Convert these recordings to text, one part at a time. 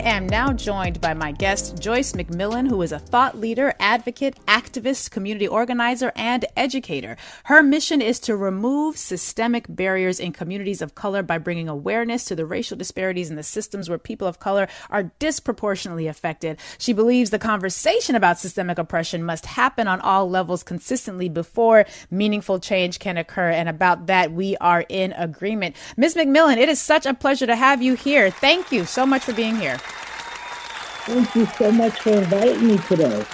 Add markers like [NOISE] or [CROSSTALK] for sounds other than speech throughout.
Am now joined by my guest, Joyce McMillan, who is a thought leader, advocate, activist, community organizer, and educator. Her mission is to remove systemic barriers in communities of color by bringing awareness to the racial disparities in the systems where people of color are disproportionately affected. She believes the conversation about systemic oppression must happen on all levels consistently before meaningful change can occur. And about that, we are in agreement. Ms. McMillan, it is such a pleasure to have you here. Thank you so much for being here. Thank you so much for inviting me today.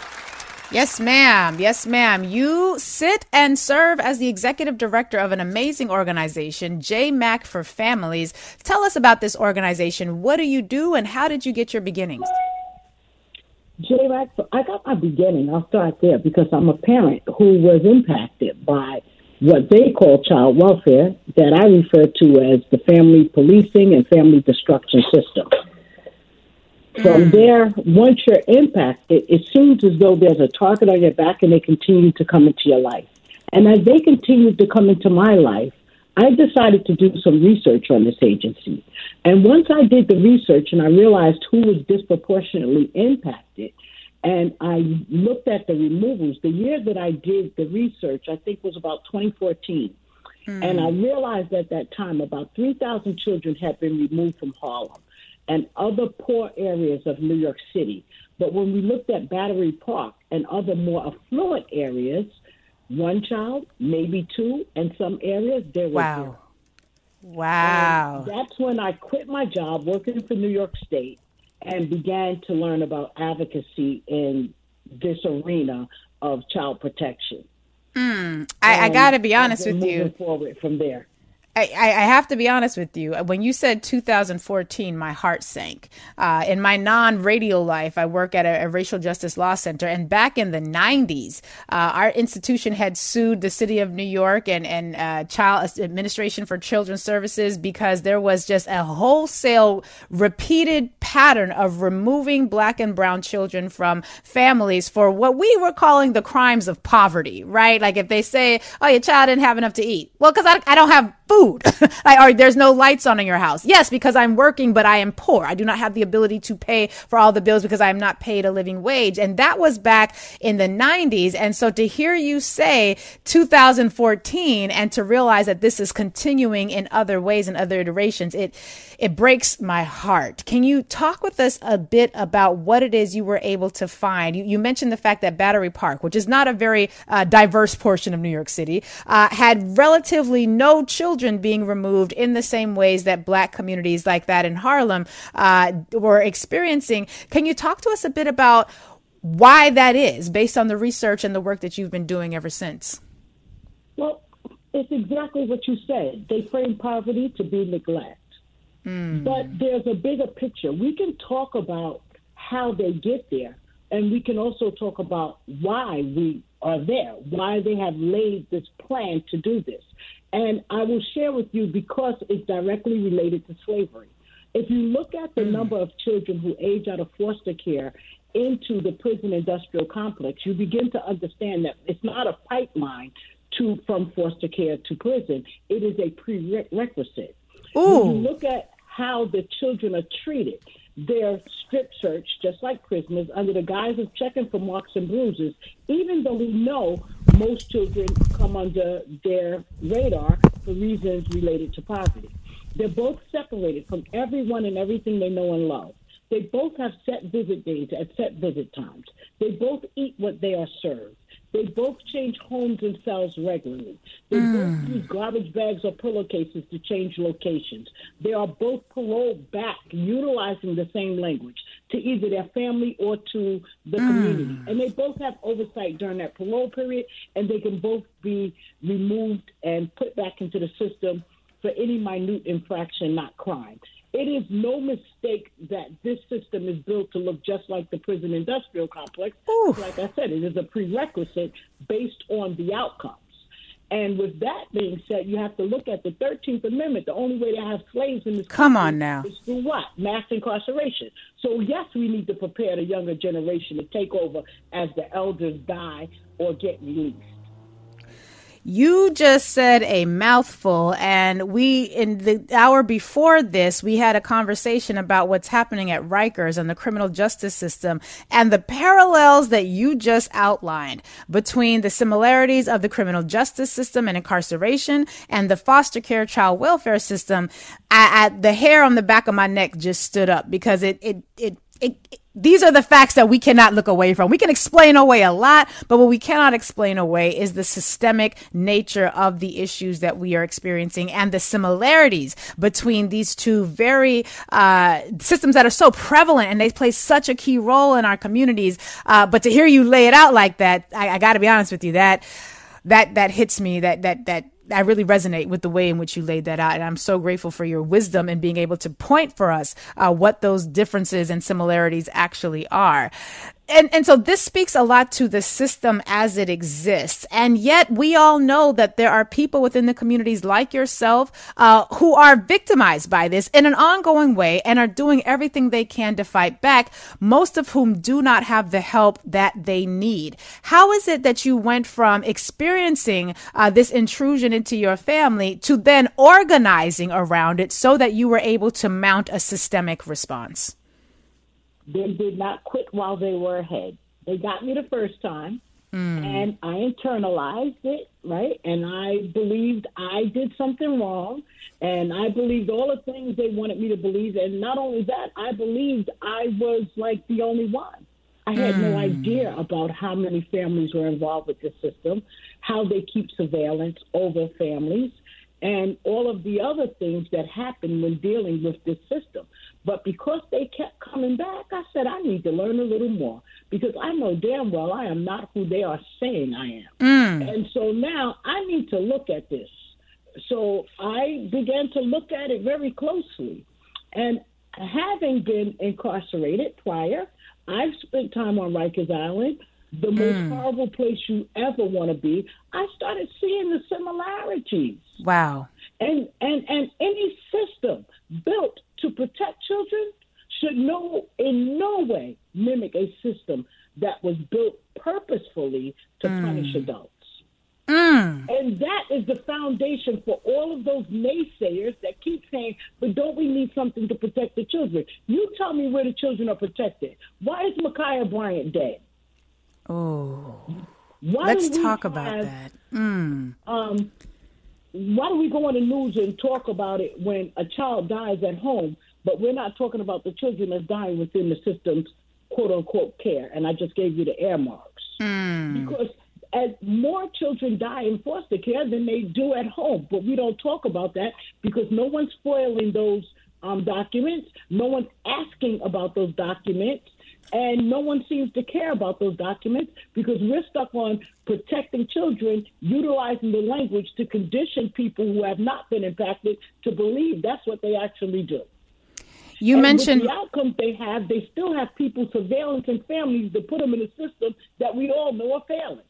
Yes, ma'am. Yes, ma'am. You sit and serve as the executive director of an amazing organization, JMAC for Families. Tell us about this organization. What do you do and how did you get your beginnings? JMAC, I got my beginning. I'll start there because I'm a parent who was impacted by what they call child welfare, that I refer to as the family policing and family destruction system. From mm. there, once you're impacted, it seems as though there's a target on your back and they continue to come into your life. And as they continued to come into my life, I decided to do some research on this agency. And once I did the research and I realized who was disproportionately impacted, and I looked at the removals, the year that I did the research, I think was about 2014. Mm. And I realized at that time about 3,000 children had been removed from Harlem and other poor areas of New York City. But when we looked at Battery Park and other more affluent areas, one child, maybe two, and some areas there was wow. Zero. Wow. And that's when I quit my job working for New York State and began to learn about advocacy in this arena of child protection. Mm, I, I got to be honest with you. Forward from there. I, I, have to be honest with you. When you said 2014, my heart sank. Uh, in my non radio life, I work at a, a, racial justice law center. And back in the 90s, uh, our institution had sued the city of New York and, and uh, Child Administration for Children's Services because there was just a wholesale, repeated pattern of removing black and brown children from families for what we were calling the crimes of poverty, right? Like if they say, oh, your child didn't have enough to eat. Well, because I, I don't have food. Or [LAUGHS] there's no lights on in your house. Yes, because I'm working, but I am poor. I do not have the ability to pay for all the bills because I am not paid a living wage. And that was back in the 90s. And so to hear you say 2014 and to realize that this is continuing in other ways and other iterations, it, it breaks my heart. Can you talk with us a bit about what it is you were able to find? You, you mentioned the fact that Battery Park, which is not a very uh, diverse portion of New York City, uh, had relatively no children being removed in the same ways that black communities like that in Harlem uh, were experiencing. Can you talk to us a bit about why that is based on the research and the work that you've been doing ever since? Well, it's exactly what you said. They frame poverty to be neglect. Mm. But there's a bigger picture. We can talk about how they get there, and we can also talk about why we are there, why they have laid this plan to do this. And I will share with you because it's directly related to slavery. If you look at the mm. number of children who age out of foster care into the prison industrial complex, you begin to understand that it's not a pipeline to from foster care to prison. It is a prerequisite. Ooh. When you look at how the children are treated, they're strip searched just like prisoners under the guise of checking for marks and bruises, even though we know most children come under their radar for reasons related to poverty. They're both separated from everyone and everything they know and love. They both have set visit days at set visit times. They both eat what they are served. They both change homes and cells regularly. They mm. both use garbage bags or pillowcases to change locations. They are both paroled back, utilizing the same language to either their family or to the mm. community. And they both have oversight during that parole period, and they can both be removed and put back into the system for any minute infraction, not crime. It is no mistake that this system is built to look just like the prison industrial complex. Oof. Like I said, it is a prerequisite based on the outcomes. And with that being said, you have to look at the 13th Amendment. The only way to have slaves in this Come country on now. is through what? Mass incarceration. So, yes, we need to prepare the younger generation to take over as the elders die or get released. You just said a mouthful, and we, in the hour before this, we had a conversation about what's happening at Rikers and the criminal justice system and the parallels that you just outlined between the similarities of the criminal justice system and incarceration and the foster care child welfare system. I, I, the hair on the back of my neck just stood up because it, it, it, it, these are the facts that we cannot look away from. We can explain away a lot, but what we cannot explain away is the systemic nature of the issues that we are experiencing and the similarities between these two very uh, systems that are so prevalent and they play such a key role in our communities. Uh, but to hear you lay it out like that, I, I got to be honest with you that that that hits me. That that that I really resonate with the way in which you laid that out. And I'm so grateful for your wisdom in being able to point for us uh, what those differences and similarities actually are. And, and so this speaks a lot to the system as it exists. And yet we all know that there are people within the communities like yourself, uh, who are victimized by this in an ongoing way and are doing everything they can to fight back, most of whom do not have the help that they need. How is it that you went from experiencing uh, this intrusion into your family to then organizing around it so that you were able to mount a systemic response? They did not quit while they were ahead. They got me the first time, mm. and I internalized it, right? And I believed I did something wrong, and I believed all the things they wanted me to believe. And not only that, I believed I was like the only one. I had mm. no idea about how many families were involved with this system, how they keep surveillance over families, and all of the other things that happen when dealing with this system. But because they kept coming back, I said, I need to learn a little more because I know damn well I am not who they are saying I am. Mm. And so now I need to look at this. So I began to look at it very closely. And having been incarcerated prior, I've spent time on Rikers Island, the most mm. horrible place you ever want to be. I started seeing the similarities. Wow. And and and any system built to protect children should no in no way mimic a system that was built purposefully to mm. punish adults. Mm. And that is the foundation for all of those naysayers that keep saying, but don't we need something to protect the children? You tell me where the children are protected. Why is Ma'Khia Bryant dead? Oh. Let's talk have, about that. Mm. Um, why do we go on the news and talk about it when a child dies at home, but we're not talking about the children that's dying within the system's quote unquote care? And I just gave you the air marks. Mm. Because as more children die in foster care than they do at home, but we don't talk about that because no one's spoiling those um, documents. No one's asking about those documents. And no one seems to care about those documents because we're stuck on protecting children, utilizing the language to condition people who have not been impacted to believe that's what they actually do. You and mentioned the outcomes they have. They still have people surveillance and families to put them in a system that we all know are failing.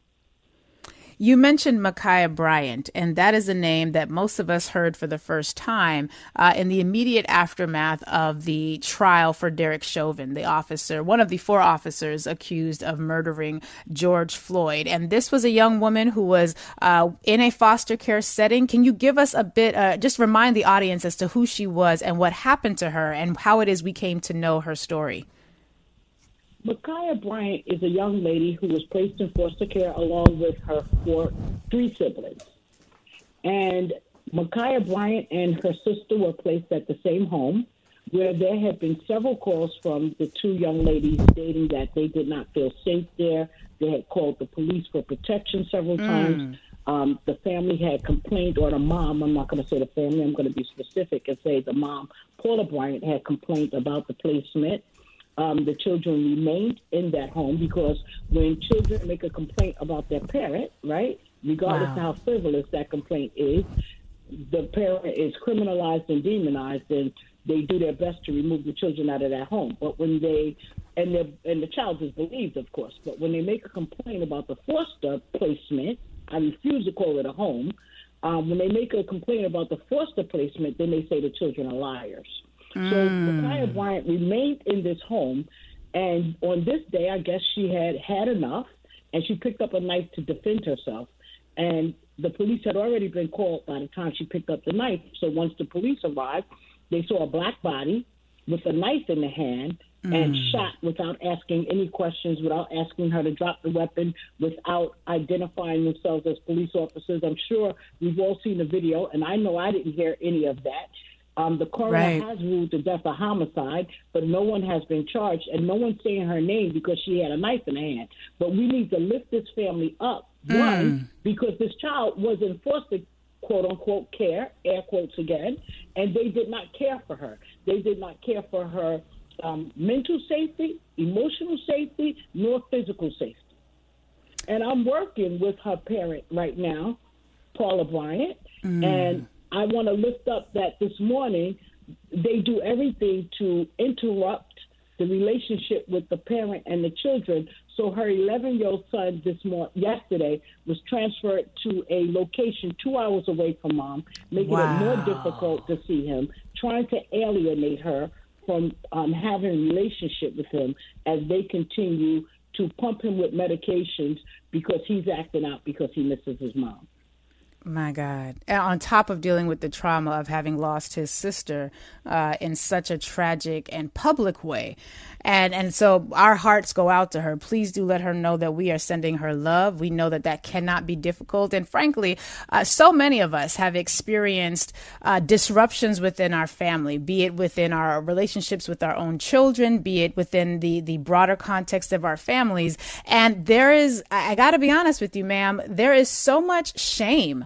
You mentioned Ma'Khia Bryant, and that is a name that most of us heard for the first time uh, in the immediate aftermath of the trial for Derek Chauvin, the officer, one of the four officers accused of murdering George Floyd. And this was a young woman who was uh, in a foster care setting. Can you give us a bit, uh, just remind the audience as to who she was and what happened to her and how it is we came to know her story? Ma'Khia Bryant is a young lady who was placed in foster care along with her four, three siblings. And Ma'Khia Bryant and her sister were placed at the same home where there had been several calls from the two young ladies stating that they did not feel safe there. They had called the police for protection several mm. times. Um, the family had complained, or the mom, I'm not going to say the family, I'm going to be specific and say the mom, Paula Bryant, had complained about the placement um, the children remained in that home because when children make a complaint about their parent, right, regardless wow. of how frivolous that complaint is, the parent is criminalized and demonized, and they do their best to remove the children out of that home. But when they and the and the child is believed, of course. But when they make a complaint about the foster placement, I refuse to call it a home. Um, when they make a complaint about the foster placement, then they say the children are liars. Mm. So Ma'Khia Bryant remained in this home, and on this day, I guess she had had enough, and she picked up a knife to defend herself. And the police had already been called by the time she picked up the knife. So once the police arrived, they saw a black body with a knife in the hand mm. and shot without asking any questions, without asking her to drop the weapon, without identifying themselves as police officers. I'm sure we've all seen the video, and I know I didn't hear any of that. Um, the coroner right. has ruled the death a homicide, but no one has been charged, and no one's saying her name because she had a knife in her hand. But we need to lift this family up. Mm. One, because this child was in foster quote unquote care, air quotes again, and they did not care for her. They did not care for her um, mental safety, emotional safety, nor physical safety. And I'm working with her parent right now, Paula Bryant, mm. and I want to lift up that this morning they do everything to interrupt the relationship with the parent and the children. So her 11 year old son this morning, yesterday, was transferred to a location two hours away from mom, making wow. it more difficult to see him, trying to alienate her from um, having a relationship with him as they continue to pump him with medications because he's acting out because he misses his mom. My God. And on top of dealing with the trauma of having lost his sister uh, in such a tragic and public way. And, and so our hearts go out to her. Please do let her know that we are sending her love. We know that that cannot be difficult. And frankly, uh, so many of us have experienced uh, disruptions within our family, be it within our relationships with our own children, be it within the, the broader context of our families. And there is, I, I got to be honest with you, ma'am, there is so much shame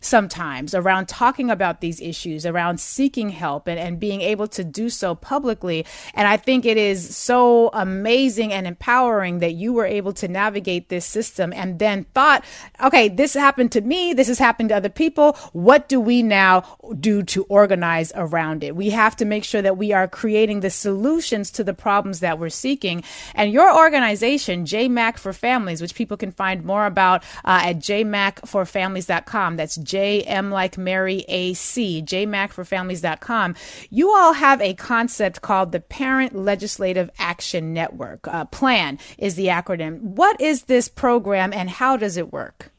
sometimes around talking about these issues, around seeking help and, and being able to do so publicly. And I think it is so amazing and empowering that you were able to navigate this system and then thought, okay, this happened to me. This has happened to other people. What do we now do to organize around it? We have to make sure that we are creating the solutions to the problems that we're seeking. And your organization, JMAC for Families, which people can find more about uh, at jmacforfamilies.com. That's J M like Mary A C, jmacforfamilies.com. You all have a concept called the Parent Legislative Action Network. Uh, PLAN is the acronym. What is this program and how does it work?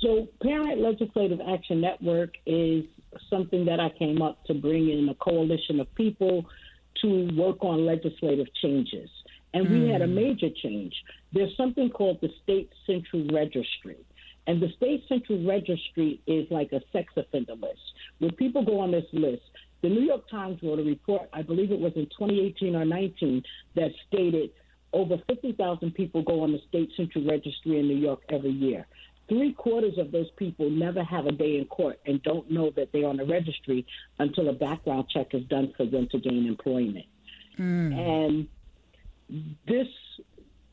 So, Parent Legislative Action Network is something that I came up to bring in a coalition of people to work on legislative changes. And we had a hmm. major change. There's something called the State Central Registry. And the state central registry is like a sex offender list. When people go on this list, the New York Times wrote a report, I believe it was in 2018 or 19, that stated over 50,000 people go on the state central registry in New York every year. Three quarters of those people never have a day in court and don't know that they're on the registry until a background check is done for them to gain employment. Mm. And this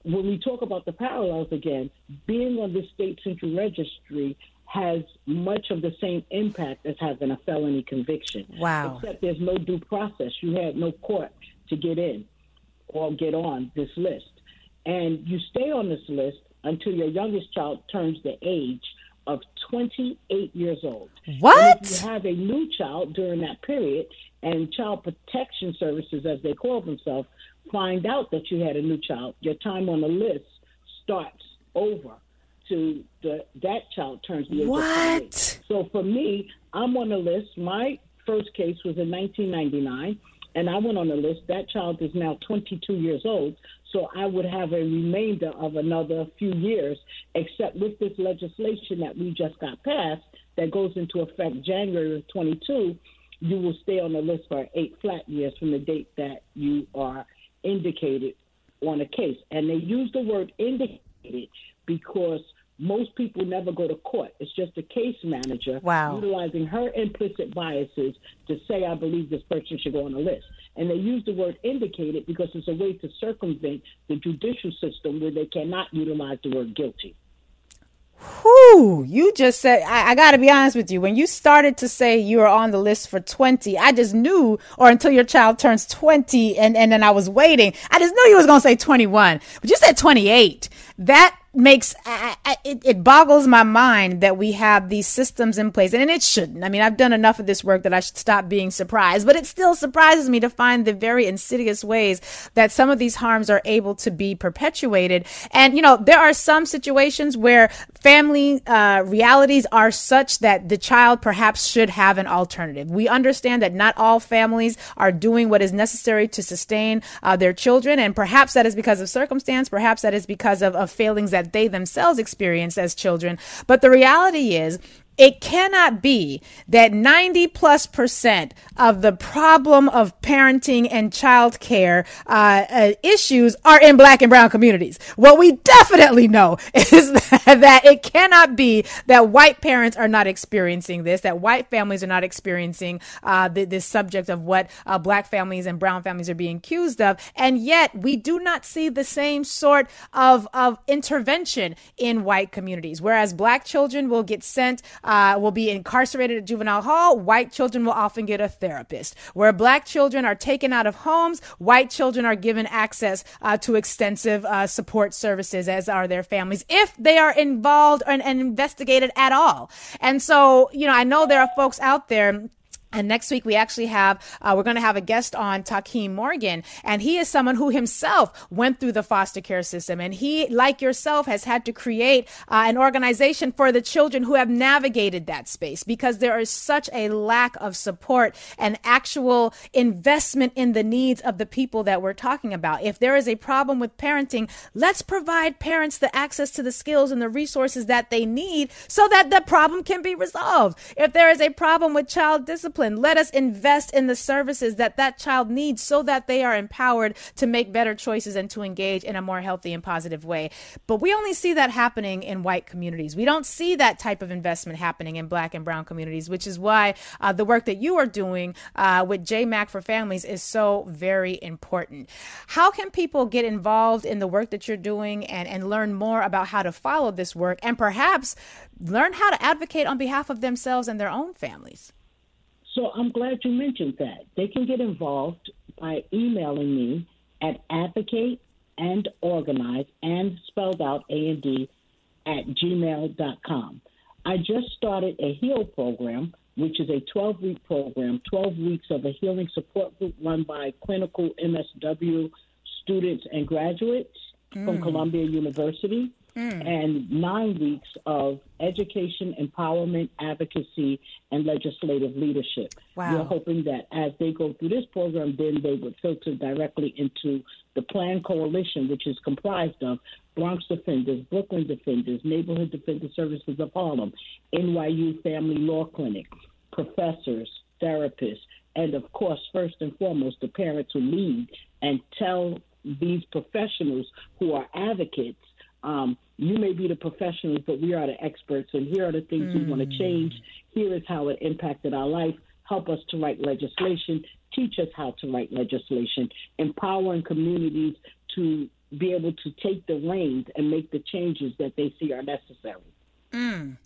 when we talk about the parallels again, being on the state central registry has much of the same impact as having a felony conviction. Wow. Except there's no due process. You have no court to get in or get on this list. And you stay on this list until your youngest child turns the age of 28 years old. What? And if you have a new child during that period, and Child Protection Services, as they call themselves, find out that you had a new child, your time on the list starts over to the that child turns the age what? So for me, I'm on the list. My first case was in 1999, and I went on the list. That child is now 22 years old, so I would have a remainder of another few years, except with this legislation that we just got passed that goes into effect January of 22 you will stay on the list for eight flat years from the date that you are indicated on a case. And they use the word indicated because most people never go to court. It's just a case manager wow. utilizing her implicit biases to say, I believe this person should go on a list. And they use the word indicated because it's a way to circumvent the judicial system where they cannot utilize the word guilty. Whew, you just said, I, I got to be honest with you. When you started to say you were on the list for 20, I just knew, or until your child turns 20, and, and then I was waiting, I just knew you was going to say 21. But you said 28. That makes I, I, it, it, boggles my mind that we have these systems in place and it shouldn't. I mean i've done enough of this work that i should stop being surprised but it still surprises me to find the very insidious ways that some of these harms are able to be perpetuated. And you know there are some situations where family uh, realities are such that the child perhaps should have an alternative. We understand that not all families are doing what is necessary to sustain uh, their children and perhaps that is because of circumstance perhaps that is because of, of failings that that they themselves experienced as children. But the reality is, it cannot be that 90 plus percent of the problem of parenting and child care uh, uh, issues are in black and brown communities. What we definitely know [LAUGHS] is that, that, it cannot be that white parents are not experiencing this, that white families are not experiencing uh, the, this subject of what uh, black families and brown families are being accused of. And yet we do not see the same sort of, of intervention in white communities. Whereas black children will get sent uh, will be incarcerated at juvenile hall. White children will often get a therapist. Where black children are taken out of homes, white children are given access uh, to extensive uh, support services, as are their families, if they are involved and, and investigated at all. And so, you know, I know there are folks out there and next week we actually have uh, we're going to have a guest on Takeem Morgan, and he is someone who himself went through the foster care system, and he, like yourself, has had to create uh, an organization for the children who have navigated that space because there is such a lack of support and actual investment in the needs of the people that we're talking about. If there is a problem with parenting, let's provide parents the access to the skills and the resources that they need so that the problem can be resolved. If there is a problem with child discipline discipline. Let us invest in the services that that child needs so that they are empowered to make better choices and to engage in a more healthy and positive way. But we only see that happening in white communities. We don't see that type of investment happening in black and brown communities, which is why uh, the work that you are doing uh, with JMAC for Families is so very important. How can people get involved in the work that you're doing and, and learn more about how to follow this work and perhaps learn how to advocate on behalf of themselves and their own families? So I'm glad you mentioned that. They can get involved by emailing me at advocate and organize and spelled out A and D at gmail.com. I just started a HEAL program, which is a 12 week program, 12 weeks of a healing support group run by clinical MSW students and graduates mm. from Columbia University mm. and nine weeks of education, empowerment, advocacy, and legislative leadership. Wow. We're hoping that as they go through this program, then they would filter directly into the Plan Coalition, which is comprised of Bronx Defenders, Brooklyn Defenders, Neighborhood Defender Services of Harlem, NYU Family Law Clinic, professors, therapists, and of course, first and foremost, the parents who lead and tell these professionals who are advocates um, you may be the professionals, but we are the experts, and here are the things mm. we want to change. Here is how it impacted our life. Help us to write legislation. Teach us how to write legislation. Empowering communities to be able to take the reins and make the changes that they see are necessary. Mm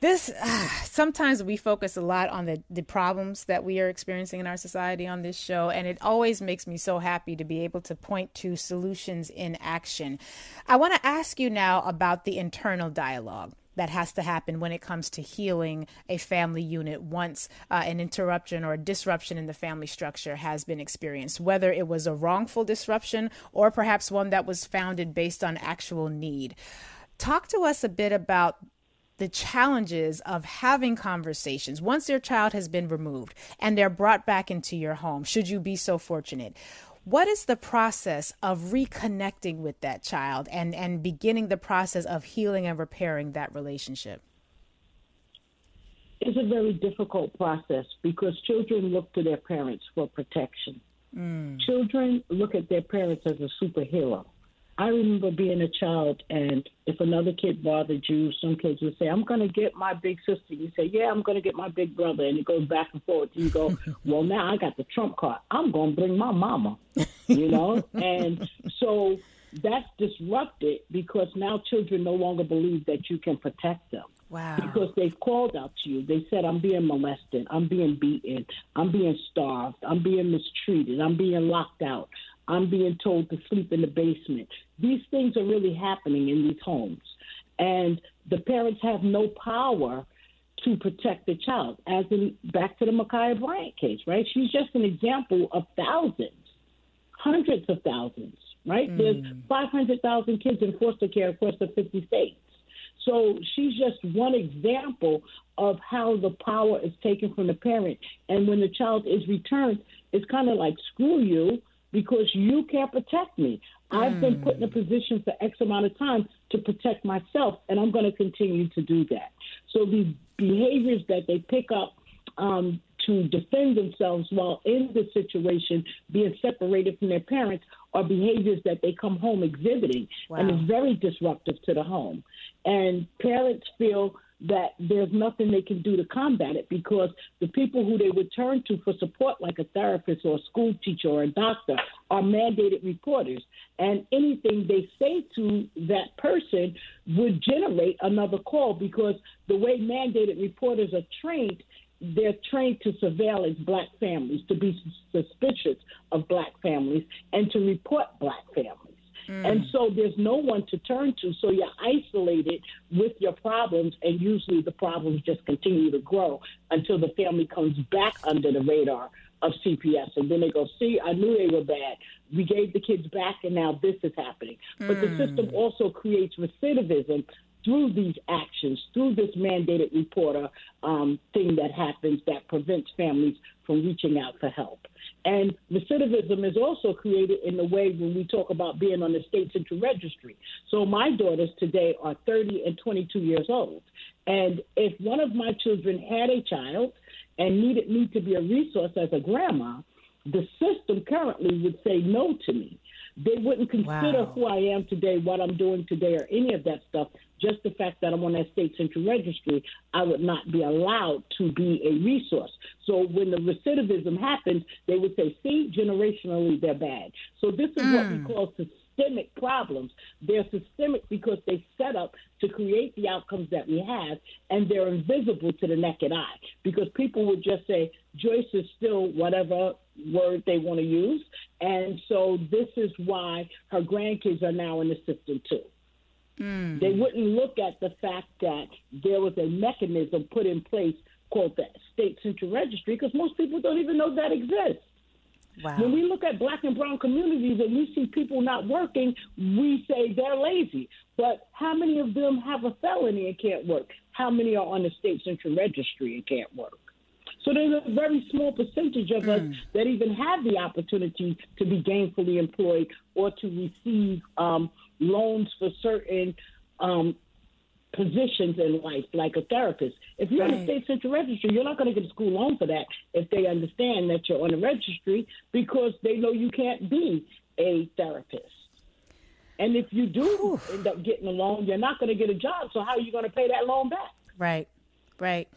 this uh, sometimes we focus a lot on the, the problems that we are experiencing in our society on this show and it always makes me so happy to be able to point to solutions in action i want to ask you now about the internal dialogue that has to happen when it comes to healing a family unit once uh, an interruption or a disruption in the family structure has been experienced, whether it was a wrongful disruption or perhaps one that was founded based on actual need. Talk to us a bit about the challenges of having conversations once your child has been removed and they're brought back into your home, should you be so fortunate. What is the process of reconnecting with that child and, and beginning the process of healing and repairing that relationship? It's a very difficult process because children look to their parents for protection. Mm. Children look at their parents as a superhero. I remember being a child, and if another kid bothered you, some kids would say, I'm going to get my big sister. You say, Yeah, I'm going to get my big brother. And it goes back and forth. You go, [LAUGHS] Well, now I got the trump card. I'm going to bring my mama, you know? [LAUGHS] and so that's disrupted because now children no longer believe that you can protect them. Wow. Because they've called out to you. They said, I'm being molested. I'm being beaten. I'm being starved. I'm being mistreated. I'm being locked out. I'm being told to sleep in the basement. These things are really happening in these homes. And the parents have no power to protect the child. As in, back to the Ma'Khia Bryant case, right? She's just an example of thousands, hundreds of thousands, right? Mm. There's 500,000 kids in foster care across the 50 states. So she's just one example of how the power is taken from the parent. And when the child is returned, it's kind of like, screw you, because you can't protect me. I've been put in a position for X amount of time to protect myself, and I'm going to continue to do that. So these behaviors that they pick up um, to defend themselves while in the situation, being separated from their parents, are behaviors that they come home exhibiting, wow. and it's very disruptive to the home. And parents feel that there's nothing they can do to combat it because the people who they would turn to for support, like a therapist or a school teacher or a doctor, are mandated reporters. And anything they say to that person would generate another call because the way mandated reporters are trained they're trained to surveillance black families, to be suspicious of black families, and to report black families. Mm. And so there's no one to turn to. So you're isolated with your problems, and usually the problems just continue to grow until the family comes back under the radar of CPS. And then they go, see, I knew they were bad. We gave the kids back, and now this is happening. Mm. But the mm. system also creates recidivism through these actions, through this mandated reporter um, thing that happens that prevents families from reaching out for help. And recidivism is also created in the way when we talk about being on the state central registry. So my daughters today are 30 and 22 years old. And if one of my children had a child and needed me to be a resource as a grandma, the system currently would say no to me. They wouldn't consider wow. who I am today, what I'm doing today, or any of that stuff. Just the fact that I'm on that state central registry, I would not be allowed to be a resource. So when the recidivism happens, they would say, see, generationally, they're bad. So this is mm. what we mm. call systemic problems. They're systemic because they set up to create the outcomes that we have, and they're invisible to the naked eye because people would just say Joyce is still whatever word they want to use, and so this is why her grandkids are now in the system too. Mm. They wouldn't look at the fact that there was a mechanism put in place called the State Central Registry because most people don't even know that exists. Wow. When we look at black and brown communities and we see people not working, we say they're lazy. But how many of them have a felony and can't work? How many are on the state central registry and can't work? So there's a very small percentage of mm. us that even have the opportunity to be gainfully employed or to receive um, loans for certain um, positions in life, like a therapist. If you're right. on the state central registry, you're not going to get a school loan for that if they understand that you're on the registry because they know you can't be a therapist. And if you do end up getting a loan, you're not going to get a job. So how are you going to pay that loan back? Right, right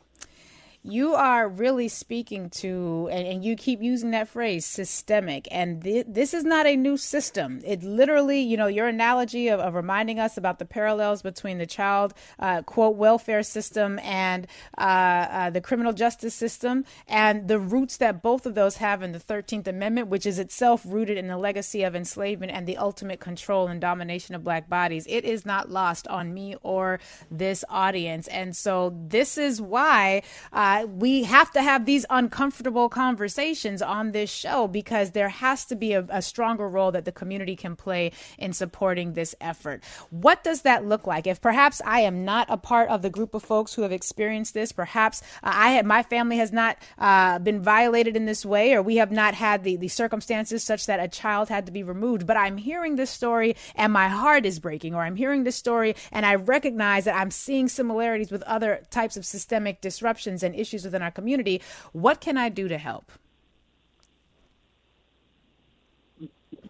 you are really speaking to, and, and, you keep using that phrase, systemic. And th- this is not a new system. It literally, you know, your analogy of, of reminding us about the parallels between the child, uh, quote, welfare system and uh, uh, the criminal justice system, and the roots that both of those have in the 13th Amendment, which is itself rooted in the legacy of enslavement and the ultimate control and domination of black bodies. It is not lost on me or this audience. And so this is why. Uh, we have to have these uncomfortable conversations on this show because there has to be a, a, stronger role that the community can play in supporting this effort. What does that look like? If perhaps I am not a part of the group of folks who have experienced this, perhaps I have, my family has not uh, been violated in this way, or we have not had the, the circumstances such that a child had to be removed, but I'm hearing this story and my heart is breaking, or I'm hearing this story and I recognize that I'm seeing similarities with other types of systemic disruptions and issues within our community. What can I do to help?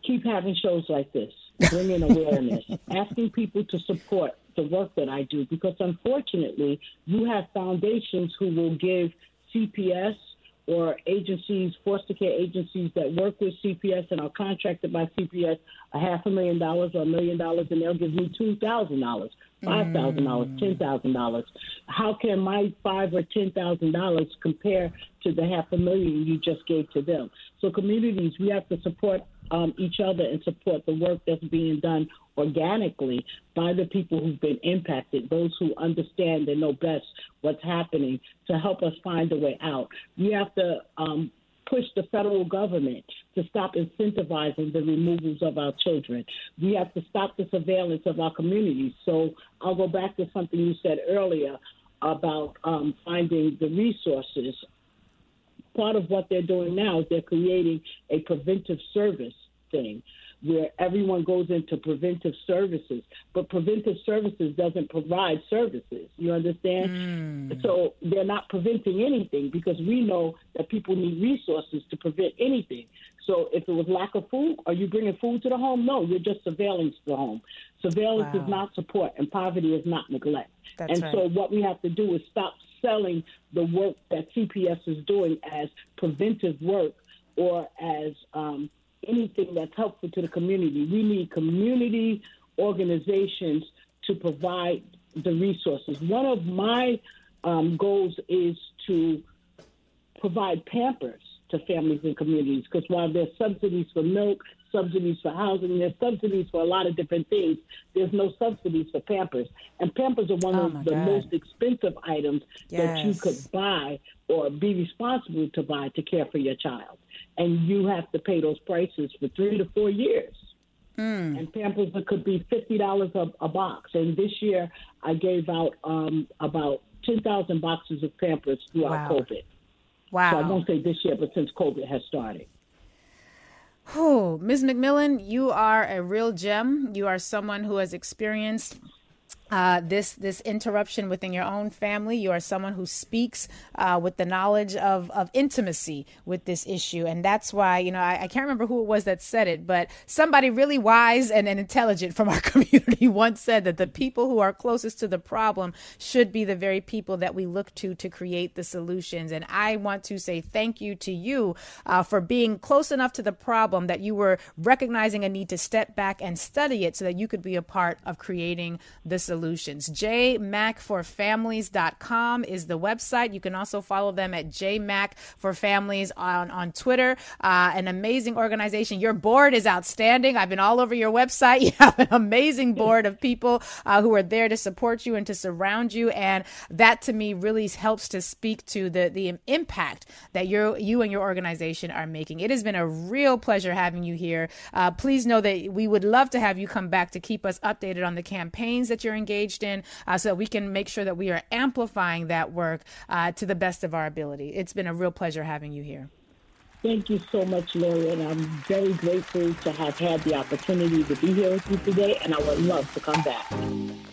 Keep having shows like this, bringing awareness, [LAUGHS] asking people to support the work that I do, because unfortunately, you have foundations who will give CPS or agencies, foster care agencies that work with CPS and are contracted by CPS a half a million dollars or a million dollars, and they'll give me two thousand dollars, five thousand dollars, ten thousand dollars. How can my five or ten thousand dollars compare to the half a million you just gave to them? So communities, we have to support um, each other and support the work that's being done organically by the people who've been impacted, those who understand and know best what's happening to help us find a way out. We have to um, push the federal government to stop incentivizing the removals of our children. We have to stop the surveillance of our communities. So I'll go back to something you said earlier about um, finding the resources. Part of what they're doing now is they're creating a preventive service thing where everyone goes into preventive services, but preventive services doesn't provide services. You understand? Mm. So they're not preventing anything because we know that people need resources to prevent anything. So if it was lack of food, are you bringing food to the home? No, you're just surveillance the home. Surveillance wow. is not support, and poverty is not neglect. That's and right. so what we have to do is stop selling the work that CPS is doing as preventive work or as um, anything that's helpful to the community. We need community organizations to provide the resources. One of my um, goals is to provide Pampers to families and communities because while there's subsidies for milk, subsidies for housing, there's subsidies for a lot of different things. There's no subsidies for Pampers, and Pampers are one oh of the God. most expensive items yes. that you could buy or be responsible to buy to care for your child and you have to pay those prices for three to four years. Mm. And Pampers could be fifty dollars a box. And this year, I gave out um, about ten thousand boxes of Pampers throughout wow. COVID. Wow! So I won't say this year, but since COVID has started. Oh, Ms. McMillan, you are a real gem. You are someone who has experienced uh, this this interruption within your own family. You are someone who speaks uh, with the knowledge of of intimacy with this issue, and that's why you know I, I, can't remember who it was that said it, but somebody really wise and, and intelligent from our [LAUGHS] community once said that the people who are closest to the problem should be the very people that we look to to create the solutions. And I want to say thank you to you uh, for being close enough to the problem that you were recognizing a need to step back and study it so that you could be a part of creating the solution solutions. jmacforfamilies.com is the website. You can also follow them at jmacforfamilies on, on Twitter. Uh, an amazing organization. Your board is outstanding. I've been all over your website. [LAUGHS] You have an amazing board of people uh, who are there to support you and to surround you. And that to me really helps to speak to the, the impact that you you and your organization are making. It has been a real pleasure having you here. Uh, please know that we would love to have you come back to keep us updated on the campaigns that you're engaged engaged in uh, so that we can make sure that we are amplifying that work uh, to the best of our ability. It's been a real pleasure having you here. Thank you so much, Lurie, and I'm very grateful to have had the opportunity to be here with you today, and I would love to come back.